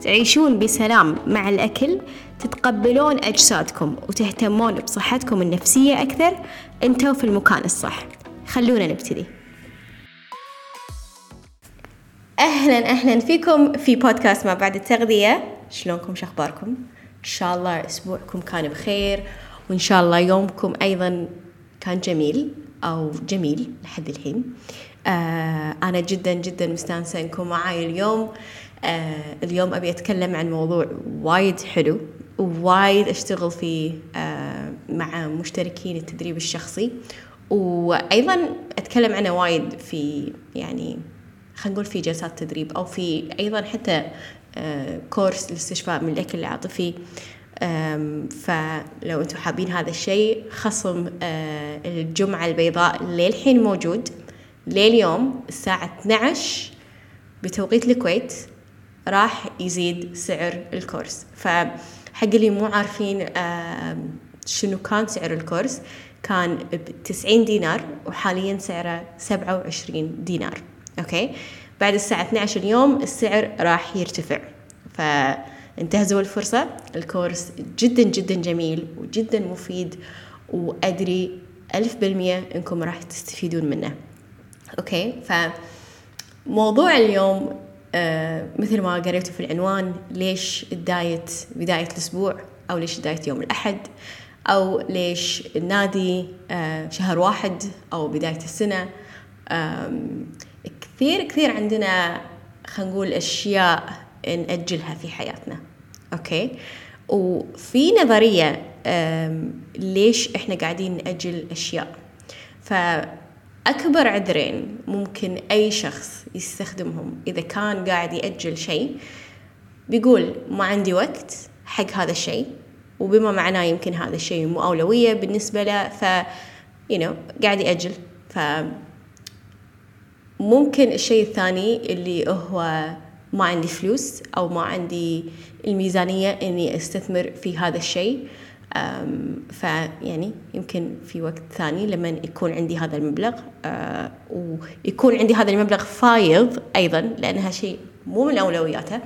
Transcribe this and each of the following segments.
تعيشون بسلام مع الأكل تتقبلون أجسادكم وتهتمون بصحتكم النفسية أكثر. أنتوا في المكان الصح. خلونا نبتدي. أهلا أهلا فيكم في بودكاست ما بعد التغذية. شلونكم؟ شخباركم إن شاء الله أسبوعكم كان بخير وإن شاء الله يومكم أيضا كان جميل أو جميل لحد الحين. آه أنا جدا جدا مستانسة أنكم معاي اليوم. آه اليوم أبي أتكلم عن موضوع وايد حلو ووايد أشتغل فيه آه مع مشتركين التدريب الشخصي وأيضا أتكلم عنه وايد في يعني خلينا نقول في جلسات تدريب أو في أيضا حتى آه كورس الاستشفاء من الأكل العاطفي فلو أنتم حابين هذا الشيء خصم آه الجمعة البيضاء للحين موجود لليوم الساعة 12 بتوقيت الكويت. راح يزيد سعر ال course. فحق اللي مو عارفين شنو كان سعر ال course كان ب 90 دينار وحاليا سعره 27 دينار. Okay؟ بعد الساعة 12 اليوم السعر راح يرتفع. فانتهزوا الفرصة. ال course جدا جدا جميل وجدا مفيد وأدري ألف بالمية إنكم راح تستفيدون منه. Okay؟ فموضوع اليوم مثل ما قريته في العنوان ليش ال diet بداية الأسبوع أو ليش ال diet يوم الأحد؟ أو ليش النادي آه شهر واحد أو بداية السنة؟ كثير كثير عندنا خلينا نقول أشياء نأجلها في حياتنا. أوكي؟ وفي نظرية ليش إحنا قاعدين نأجل أشياء. فأكبر عذرين ممكن أي شخص يستخدمهم إذا كان قاعد يأجل شيء بيقول ما عندي وقت حق هذا الشيء وبما معناه يمكن هذا الشيء مو أولوية بالنسبة له ف you know قاعد يأجل. ف ممكن الشيء الثاني اللي هو ما عندي فلوس أو ما عندي الميزانية إني أستثمر في هذا الشيء. فيعني يمكن في وقت ثاني لما يكون عندي هذا المبلغ ويكون عندي هذا المبلغ فايض أيضا لأنها شيء مو من أولوياته.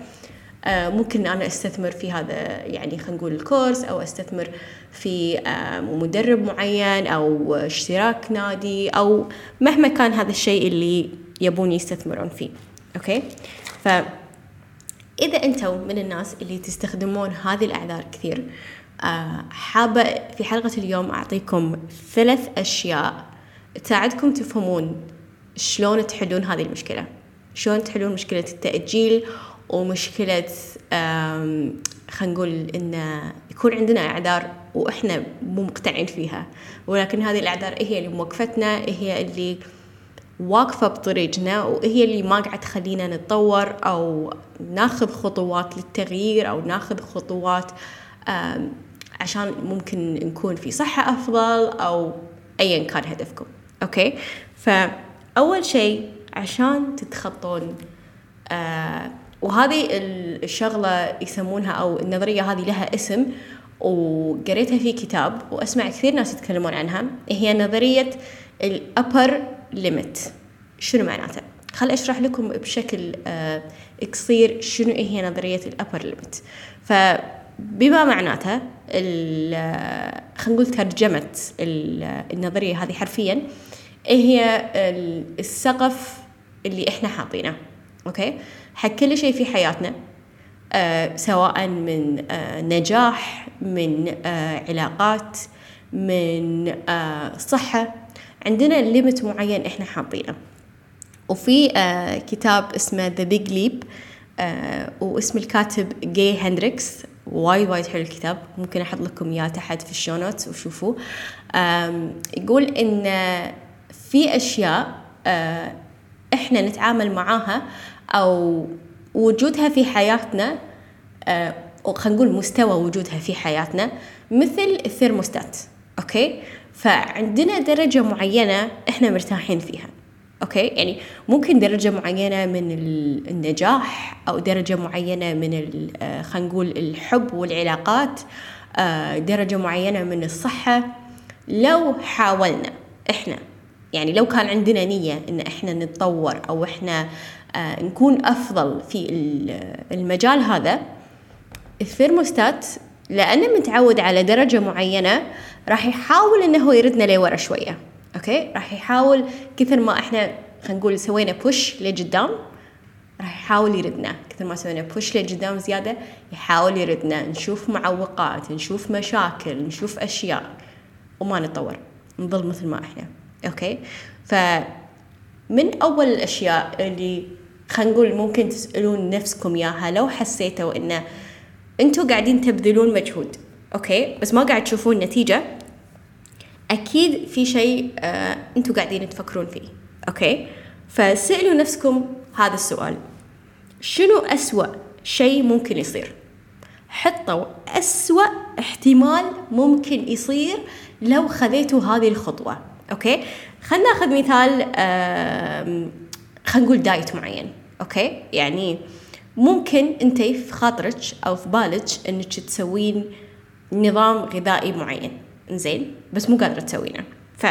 ممكن أنا أستثمر في هذا يعني خلينا نقول الكورس أو أستثمر في مدرب معين أو اشتراك نادي أو مهما كان هذا الشيء اللي يبون يستثمرون فيه. أوكي؟ فإذا أنتم من الناس اللي تستخدمون هذه الأعذار كثير حابة في حلقة اليوم أعطيكم ثلاث أشياء تساعدكم تفهمون شلون تحلون هذه المشكلة. شلون تحلون مشكلة التأجيل ومشكلة خلينا نقول إن يكون عندنا أعذار وإحنا مو مقتنعين فيها. ولكن هذه الأعذار هي اللي موقفتنا هي اللي واقفة بطريقنا وهي اللي ما قاعد تخلينا نتطور أو ناخذ خطوات للتغيير أو ناخذ خطوات عشان ممكن نكون في صحة أفضل أو أيا كان هدفكم. أوكي؟ فأول شيء عشان تتخطون آه وهذه الشغلة يسمونها أو النظرية هذه لها اسم وقريتها في كتاب وأسمع كثير ناس يتكلمون عنها. هي نظرية ال upper limit شنو معناته؟ خل أشرح لكم بشكل آه قصير شنو هي نظرية ال upper limit فبما معناتها خلينا نقول ترجمة النظرية هذه حرفيا هي السقف اللي إحنا حاطينه okay؟ حق كل شيء في حياتنا آه سواء من آه نجاح من آه علاقات من آه صحة عندنا limit معين إحنا حاطينه. وفي آه كتاب اسمه The Big Leap آه واسم الكاتب Gay Hendricks وايد وايد حلو الكتاب. ممكن أحط لكم إياه تحت في ال show notes وشوفوه. يقول إن في أشياء آه إحنا نتعامل معاها أو وجودها في حياتنا آه وخلينا نقول مستوى وجودها في حياتنا مثل ال thermostat okay؟ فعندنا درجة معينة إحنا مرتاحين فيها. Okay؟ يعني ممكن درجة معينة من النجاح أو درجة معينة من آه، خلينا نقول الحب والعلاقات آه، درجة معينة من الصحة. لو حاولنا إحنا يعني لو كان عندنا نية إن إحنا نتطور أو إحنا آه، نكون أفضل في المجال هذا الثيرموستات لأنه متعود على درجة معينة راح يحاول إنه يردنا لورا شوية. Okay؟ راح يحاول كثر ما إحنا خلينا نقول سوينا push لقدام راح يحاول يردنا. كثر ما سوينا push لقدام زيادة يحاول يردنا. نشوف معوقات نشوف مشاكل نشوف أشياء وما نتطور. نظل مثل ما إحنا. Okay؟ ف من أول الأشياء اللي خلينا نقول ممكن تسألون نفسكم إياها لو حسيتوا ان أنتم قاعدين تبذلون مجهود okay؟ بس ما قاعد تشوفون نتيجة أكيد في شيء آه أنتم قاعدين تفكرون فيه. Okay؟ فسألوا نفسكم هذا السؤال. شنو أسوأ شيء ممكن يصير؟ حطوا أسوأ احتمال ممكن يصير لو خذيتوا هذه الخطوة. Okay؟ خلينا ناخذ مثال خلينا نقول diet معين. Okay؟ يعني ممكن أنت في خاطرك أو في بالك إنك تسوين نظام غذائي معين. زين بس مو قادرة تسوينه ف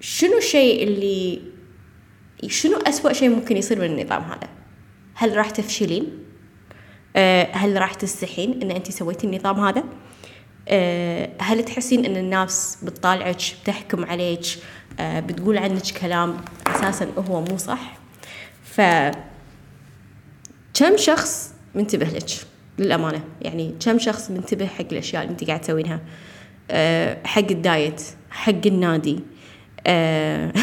شنو الشيء اللي شنو أسوأ شيء ممكن يصير من النظام هذا؟ هل راح تفشلين؟ أه هل راح تستحين إن انت سويتي النظام هذا؟ أه هل تحسين إن الناس بتطالعك بتحكم عليك أه بتقول عنك كلام أساسا هو مو صح؟ ف كم شخص منتبه لك للأمانة؟ يعني كم شخص منتبه حق الأشياء اللي انت قاعد تسوينها؟ حق الدايت حق النادي. أه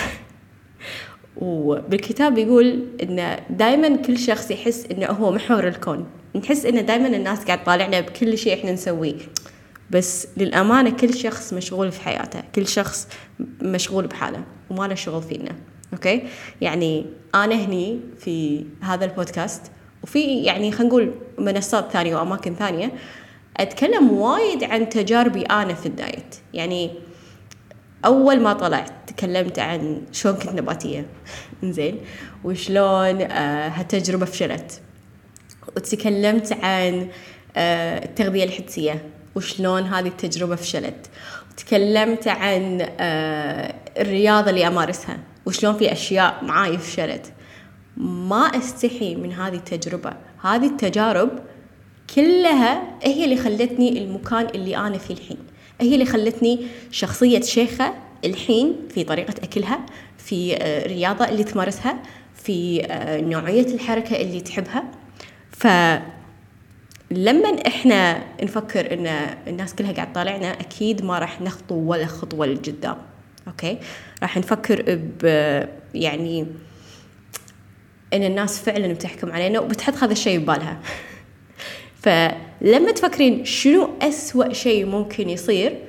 وبالكتاب يقول إن دائما كل شخص يحس إنه هو محور الكون. نحس إن دائما الناس قاعد تطالعنا بكل شيء إحنا نسويه. بس للأمانة كل شخص مشغول في حياته كل شخص مشغول بحاله وما له شغل فينا. okay؟ يعني أنا هني في هذا البودكاست وفي يعني خلينا نقول منصات ثانية وأماكن ثانية. أتكلم وايد عن تجاربي أنا في ال diet. يعني أول ما طلعت تكلمت عن شلون كنت نباتية. زين وشلون آه هالتجربة فشلت. وتكلمت عن آه التغذية الحدسية. وشلون هذه التجربة فشلت. تكلمت عن آه الرياضة اللي أمارسها. وشلون في أشياء معاي فشلت. ما أستحي من هذه التجربة. هذه التجارب كلها هي اللي خلتني المكان اللي أنا فيه الحين. هي اللي خلتني شخصية شيخة الحين في طريقة أكلها في الرياضة اللي تمارسها في نوعية الحركة اللي تحبها. ف لما إحنا نفكر إن الناس كلها قاعد تطالعنا أكيد ما راح نخطو ولا خطوة لقدام أوكي؟ راح نفكر ب يعني إن الناس فعلا بتحكم علينا وبتحط هذا الشيء ببالها. فلما تفكرين شنو أسوأ شيء ممكن يصير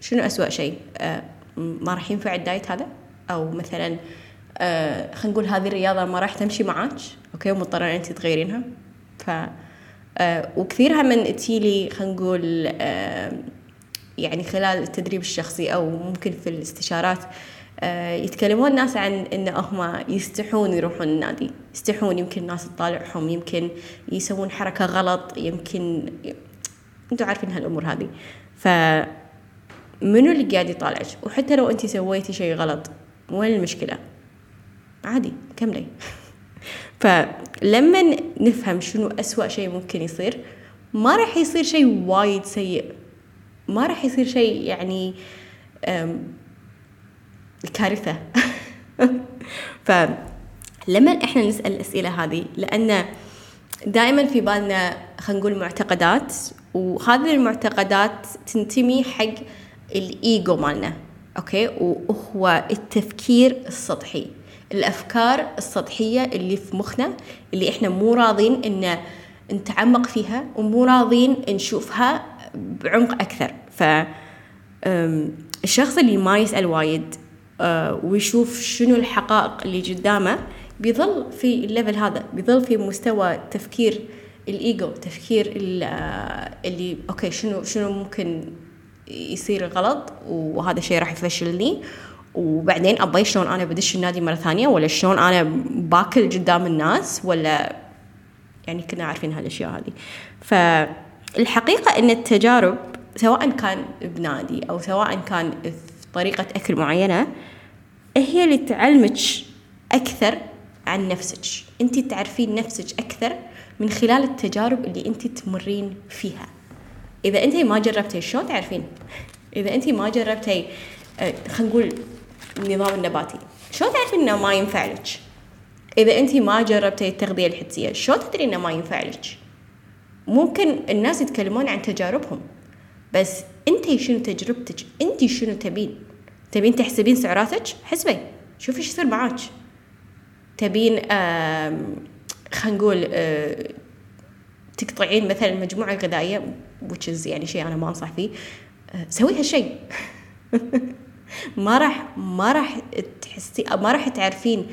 شنو أسوأ شيء؟ آه ما راح ينفع ال diet هذا؟ أو مثلا آه خلينا نقول هذه الرياضة ما راح تمشي معاك؟ okay ومضطرة أنت تغيرينها. ف آه وكثير هم تجيلي خلينا نقول آه يعني خلال التدريب الشخصي أو ممكن في الاستشارات آه يتكلمون الناس عن إن هم يستحون يروحون النادي. يستحون يمكن الناس تطالعهم يمكن يسوون حركة غلط يمكن أنتوا عارفين هالأمور هذه. ف منو اللي قاعد يطالعك؟ وحتى لو انت سويتي شيء غلط وين المشكلة؟ عادي كملي. فلما نفهم شنو أسوأ شيء ممكن يصير ما راح يصير شيء وايد سيء. ما راح يصير شيء يعني كارثة فلما إحنا نسأل الأسئلة هذه؟ لأن دائما في بالنا خلينا نقول معتقدات وهذه المعتقدات تنتمي حق الإيجو مالنا أوكي؟ وهو التفكير السطحي الأفكار السطحية اللي في مخنا اللي إحنا مو راضين إن نتعمق فيها ومو راضين نشوفها بعمق أكثر. ف الشخص اللي ما يسأل وايد آه، ويشوف شنو الحقائق اللي قدامه بيظل في ال level هذا بيظل في مستوى تفكير الإيجو تفكير آه، اللي okay شنو شنو ممكن يصير غلط وهذا الشيء راح يفشلني وبعدين ابي شلون أنا بدش النادي مرة ثانية ولا شلون أنا باكل قدام الناس ولا يعني كنا عارفين هالأشياء هذه. فالحقيقة إن التجارب سواء كان بنادي أو سواء كان في طريقه أكل معينة هي اللي تعلمك أكثر عن نفسك. انت تعرفين نفسك أكثر من خلال التجارب اللي انت تمرين فيها. إذا انت ما جربتي شلون تعرفين؟ إذا انت ما جربتي آه، خلينا نقول النظام النباتي شلون تعرفين إنه ما ينفع لك؟ إذا انت ما جربتي التغذية الحدسية شلون تدري إنه ما ينفع لك؟ ممكن الناس يتكلمون عن تجاربهم بس انت شنو تجربتك؟ انت شنو تبين؟ تبين تحسبين سعراتك؟ حسبي شوفي إيش يصير معاك. تبين خلينا نقول آه، تقطعين مثلا مجموعة غذائية which is يعني شيء أنا ما أنصح فيه آه، سوي هالشيء. ما راح ما راح تحسي ما راح تعرفين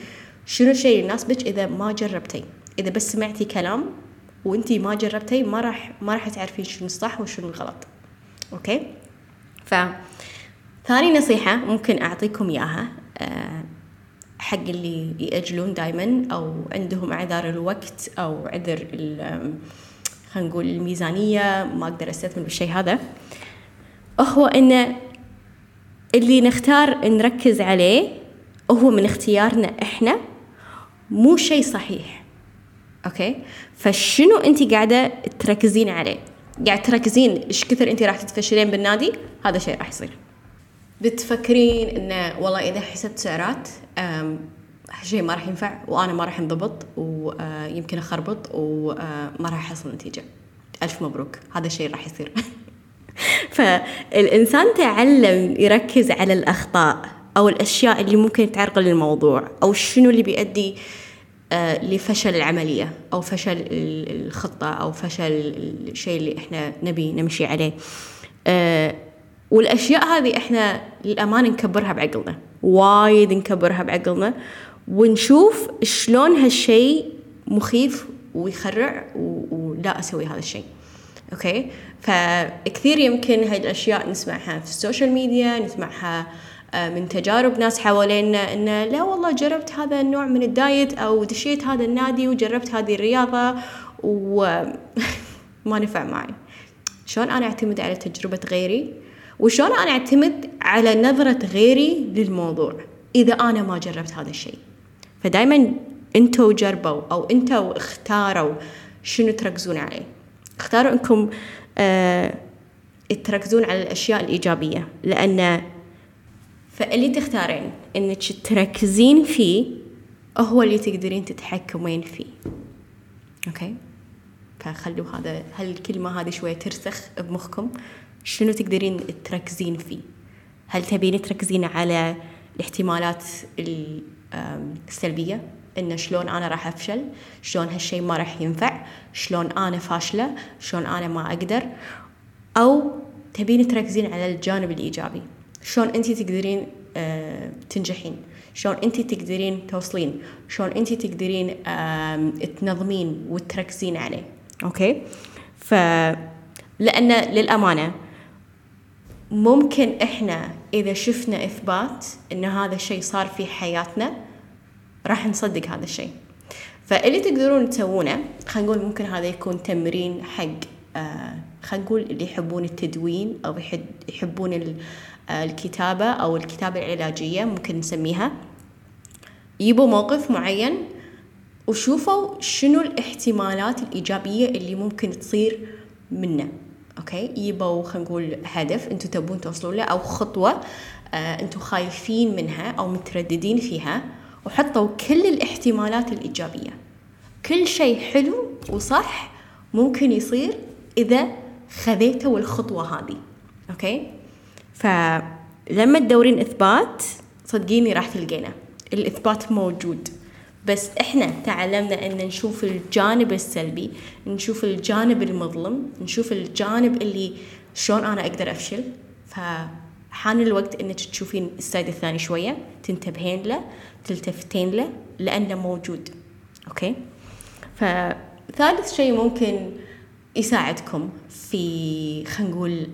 شنو الشيء اللي يناسبك إذا ما جربتي. إذا بس سمعتي كلام وإنتي ما جربتي ما راح ما راح تعرفين شنو الصح وشنو الغلط. أوكي؟ ف ثاني نصيحة ممكن أعطيكم إياها آه، حق اللي يأجلون دايما أو عندهم أعذار الوقت أو عذر خلينا نقول الميزانية ما أقدر أستثمر بالشيء هذا. هو إن اللي نختار نركز عليه هو من اختيارنا إحنا مو شيء صحيح. أوكي؟ فشنو أنت قاعدة تركزين عليه؟ قاعد تركزين إيش كثر أنت راح تتفشلين بالنادي؟ هذا شيء راح يصير. بتفكرين انه والله إذا حسبت سعرات شيء ما راح ينفع وأنا ما راح انضبط ويمكن أخربط وما راح أحصل نتيجة. ألف مبروك. هذا الشيء راح يصير. فالإنسان تعلم يركز على الأخطاء أو الأشياء اللي ممكن تعرقل الموضوع أو شنو اللي بيؤدي لفشل العملية أو فشل الخطة أو فشل الشيء اللي إحنا نبي نمشي عليه. والأشياء هذه إحنا للأمانة نكبرها بعقلنا وايد نكبرها بعقلنا ونشوف شلون هالشيء مخيف ويخرع ولا أسوي هذا الشيء. okay؟ فكثير يمكن هاي الأشياء نسمعها في ال social media نسمعها آه، من تجارب ناس حوالينا انه لا والله جربت هذا النوع من الدايت أو دشيت هذا النادي وجربت هذه الرياضة وما نفع معي. شلون أنا أعتمد على تجربة غيري؟ وشلون أنا أعتمد على نظرة غيري للموضوع إذا أنا ما جربت هذا الشيء؟ فدائما أنتوا جربوا أو أنتوا اختاروا شنو تركزون عليه. اختاروا أنكم آه تركزون على الأشياء الإيجابية لأن فاللي تختارين إنك تركزين فيه هو اللي تقدرين تتحكمين فيه. أوكي؟ فخلوا هذا هالكلمة هذه شوية ترسخ بمخكم. شنو تقدرين تركزين فيه؟ هل تبين تركزين على الاحتمالات السلبية؟ إن شلون أنا راح أفشل؟ شلون هالشي ما راح ينفع؟ شلون أنا فاشلة؟ شلون أنا ما أقدر؟ أو تبين تركزين على الجانب الإيجابي. شلون انت تقدرين آه تنجحين؟ شلون انت تقدرين توصلين؟ شلون انت تقدرين تنظمين وتركزين عليه؟ أوكي؟ ف لأن للأمانة ممكن إحنا إذا شفنا إثبات إن هذا الشيء صار في حياتنا راح نصدق هذا الشيء. فاللي تقدرون تسوونه خلينا نقول ممكن هذا يكون تمرين حق آه خلينا نقول اللي يحبون التدوين أو يحبون الكتابة أو الكتابة العلاجية ممكن نسميها. يبوا موقف معين وشوفوا شنو الاحتمالات الإيجابية اللي ممكن تصير منه. أوكي؟ يبوا خلينا نقول هدف أنتوا تبون توصلوا له أو خطوة آه أنتوا خايفين منها أو مترددين فيها وحطوا كل الاحتمالات الإيجابية. كل شيء حلو وصح ممكن يصير إذا خذيتوا الخطوة هذه. أوكي؟ فلما تدورين إثبات صدقيني راح تلقينه الإثبات موجود. بس إحنا تعلمنا أن نشوف الجانب السلبي نشوف الجانب المظلم نشوف الجانب اللي شلون أنا أقدر أفشل. فحان الوقت أنك تشوفين ال side الثاني شوية تنتبهين له تلتفتين له لأنه موجود. okay؟ فثالث شيء ممكن يساعدكم في خلينا نقول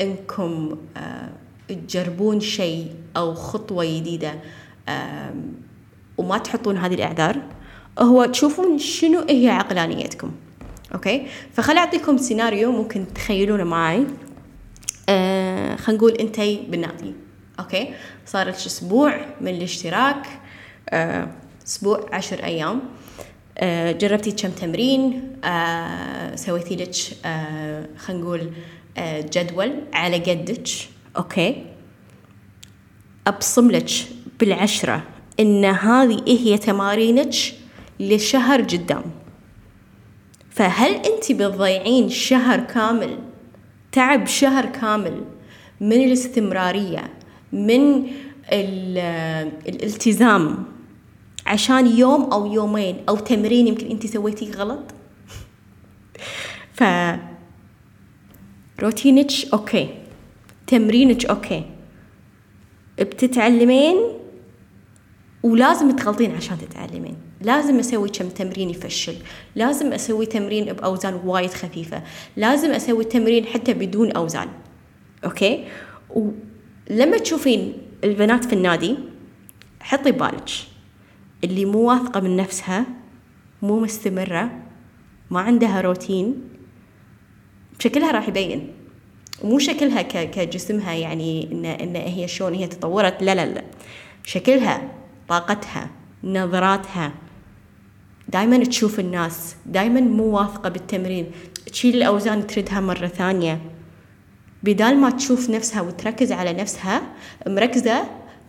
إنكم تجربون شيء أو خطوة جديدة وما تحطون هذه الإعذار. هو تشوفون شنو هي عقلانيتكم. okay؟ فخل أعطيكم سيناريو ممكن تخيلونه معي آه خلينا نقول إنتي بالنادي okay؟ صار لك أسبوع من الاشتراك. آه أسبوع عشر أيام. آه جربتي كم تمرين. آه سويتي لك آه خلينا نقول آه جدول على قدك. okay؟ أبصم لك بالعشرة. إن هذه هي تمارينك لشهر قدام. فهل أنت بتضيعين شهر كامل تعب شهر كامل من الاستمرارية من الالتزام عشان يوم أو يومين أو تمرين يمكن أنت سويتيه غلط؟ ف روتينك okay تمرينك okay. بتتعلمين ولازم تغلطين عشان تتعلمين. لازم أسوي كم تمرين يفشل. لازم أسوي تمرين بأوزان وايد خفيفة. لازم أسوي تمرين حتى بدون أوزان. okay؟ ولما تشوفين البنات في النادي حطي بالك. اللي مو واثقة من نفسها مو مستمرة ما عندها روتين شكلها راح يبين. مو شكلها كجسمها يعني ان إن هي شلون هي تطورت. لا لا لا. شكلها طاقتها نظراتها. دائما تشوف الناس دائما مو واثقة بالتمرين. تشيل الأوزان تردها مرة ثانية. بدال ما تشوف نفسها وتركز على نفسها مركزة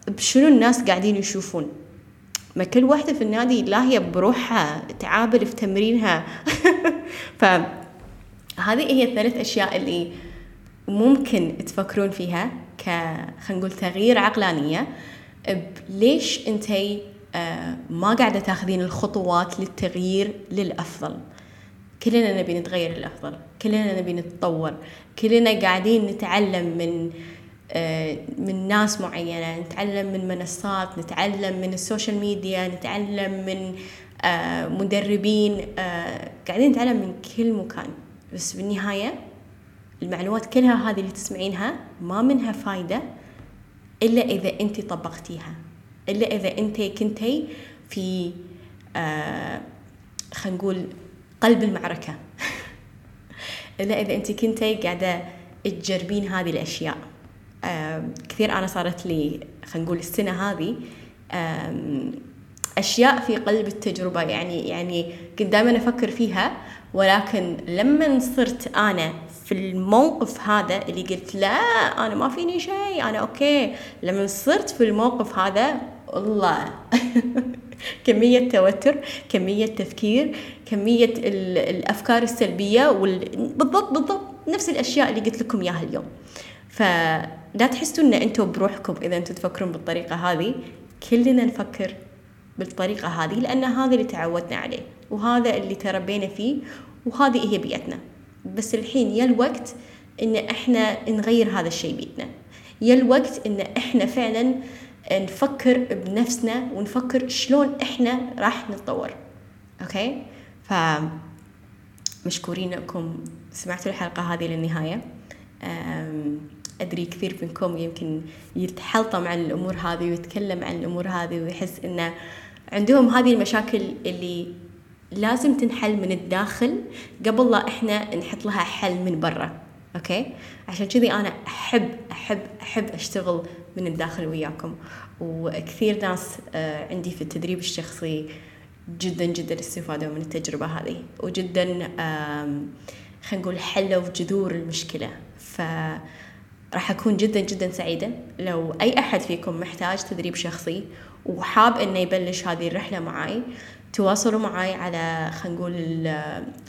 بشنو الناس قاعدين يشوفون. ما كل واحدة في النادي لاهية بروحها تعابر في تمرينها. فهذه هي الثلاث أشياء اللي ممكن تفكرون فيها ك خلينا نقول تغيير عقلانية. ليش انتي آه، ما قاعدة تاخذين الخطوات للتغيير للأفضل. كلنا نبي نتغير للأفضل. كلنا نبي نتطور. كلنا قاعدين نتعلم من آه، من ناس معينة نتعلم من منصات نتعلم من ال social media نتعلم من آه، مدربين قاعدين نتعلم من كل مكان. بس بالنهاية المعلومات كلها هذه اللي تسمعينها ما منها فايدة. إلا إذا أنت طبقتيها. إلا إذا أنت كنتي في آه خلينا نقول قلب المعركة. إلا إذا أنت كنتي قاعدة تجربين هذه الأشياء. آه كثير أنا صارت لي خلينا نقول السنة هذه آه أشياء في قلب التجربة. يعني يعني كنت دائما أفكر فيها ولكن لما صرت أنا في الموقف هذا اللي قلت لا أنا ما فيني شيء أنا أوكي. لما صرت في الموقف هذا الله. كمية توتر كمية تفكير كمية الأفكار السلبية وال... بالضبط بالضبط نفس الأشياء اللي قلت لكم إياها اليوم. فلا تحسوا أن أنتم بروحكم إذا أنتم تفكرون بالطريقة هذه. كلنا نفكر بالطريقة هذه لأن هذا اللي تعودنا عليه وهذا اللي تربينا فيه وهذه هي بيئتنا. بس الحين يا الوقت إن إحنا نغير هذا الشيء بيتنا. يا الوقت إن إحنا فعلا نفكر بنفسنا ونفكر شلون إحنا راح نتطور. أوكي؟ ف مشكورين انكم سمعتوا الحلقة هذه للنهاية. أدري كثير منكم يمكن يتحلطم عن الأمور هذه ويتكلم عن الأمور هذه ويحس انه عندهم هذه المشاكل اللي لازم تنحل من الداخل قبل لا إحنا نحط لها حل من برا أوكي؟ عشان كذي أنا أحب أحب أحب أشتغل من الداخل وياكم. وكثير ناس آه، عندي في التدريب الشخصي جدا جدا استفادوا من التجربة هذه. وجدا خلينا نقول حلوا جذور المشكلة. ف راح أكون جدا جدا سعيدة لو أي أحد فيكم محتاج تدريب شخصي وحاب إنه يبلش هذه الرحلة معاي. تواصلوا معي على خلينا نقول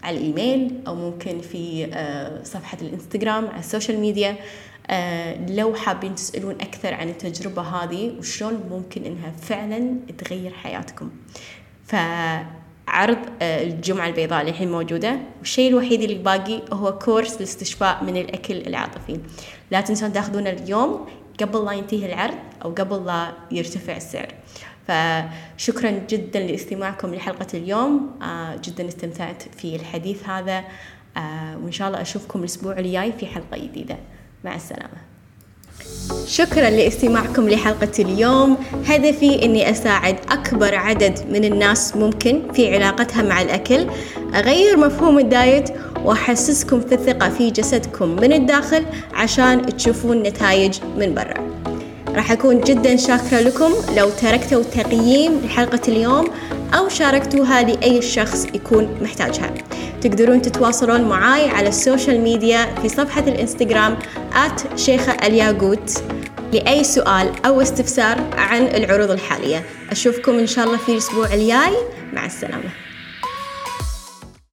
على الإيميل أو ممكن في آه، صفحة الإنستغرام على ال social media. آه، لو حابين تسألون أكثر عن التجربة هذه وشلون ممكن إنها فعلا تغير حياتكم. فعرض آه، الجمعة البيضاء اللي الحين موجودة. والشيء الوحيد اللي باقي هو كورس الاستشفاء من الأكل العاطفي. لا تنسون تاخذونه اليوم قبل لا ينتهي العرض أو قبل لا يرتفع السعر. فشكرا جدا لاستماعكم لحلقة اليوم. آه، جدا استمتعت في الحديث هذا. آه، وإن شاء الله أشوفكم الأسبوع الجاي في حلقة جديدة. مع السلامة. شكرا لاستماعكم لحلقة اليوم. هدفي أني أساعد أكبر عدد من الناس ممكن في علاقتها مع الأكل. أغير مفهوم ال diet وأحسسكم في الثقة في جسدكم من الداخل عشان تشوفون نتائج من برا. راح أكون جدا شاكرة لكم. لو تركتوا تقييم لحلقة اليوم أو شاركتوها لأي شخص يكون محتاجها. تقدرون تتواصلون معاي على ال social media في صفحة الإنستغرام آت شيخة الياقوت لأي سؤال أو استفسار عن العروض الحالية. أشوفكم إن شاء الله في الأسبوع الجاي. مع السلامة.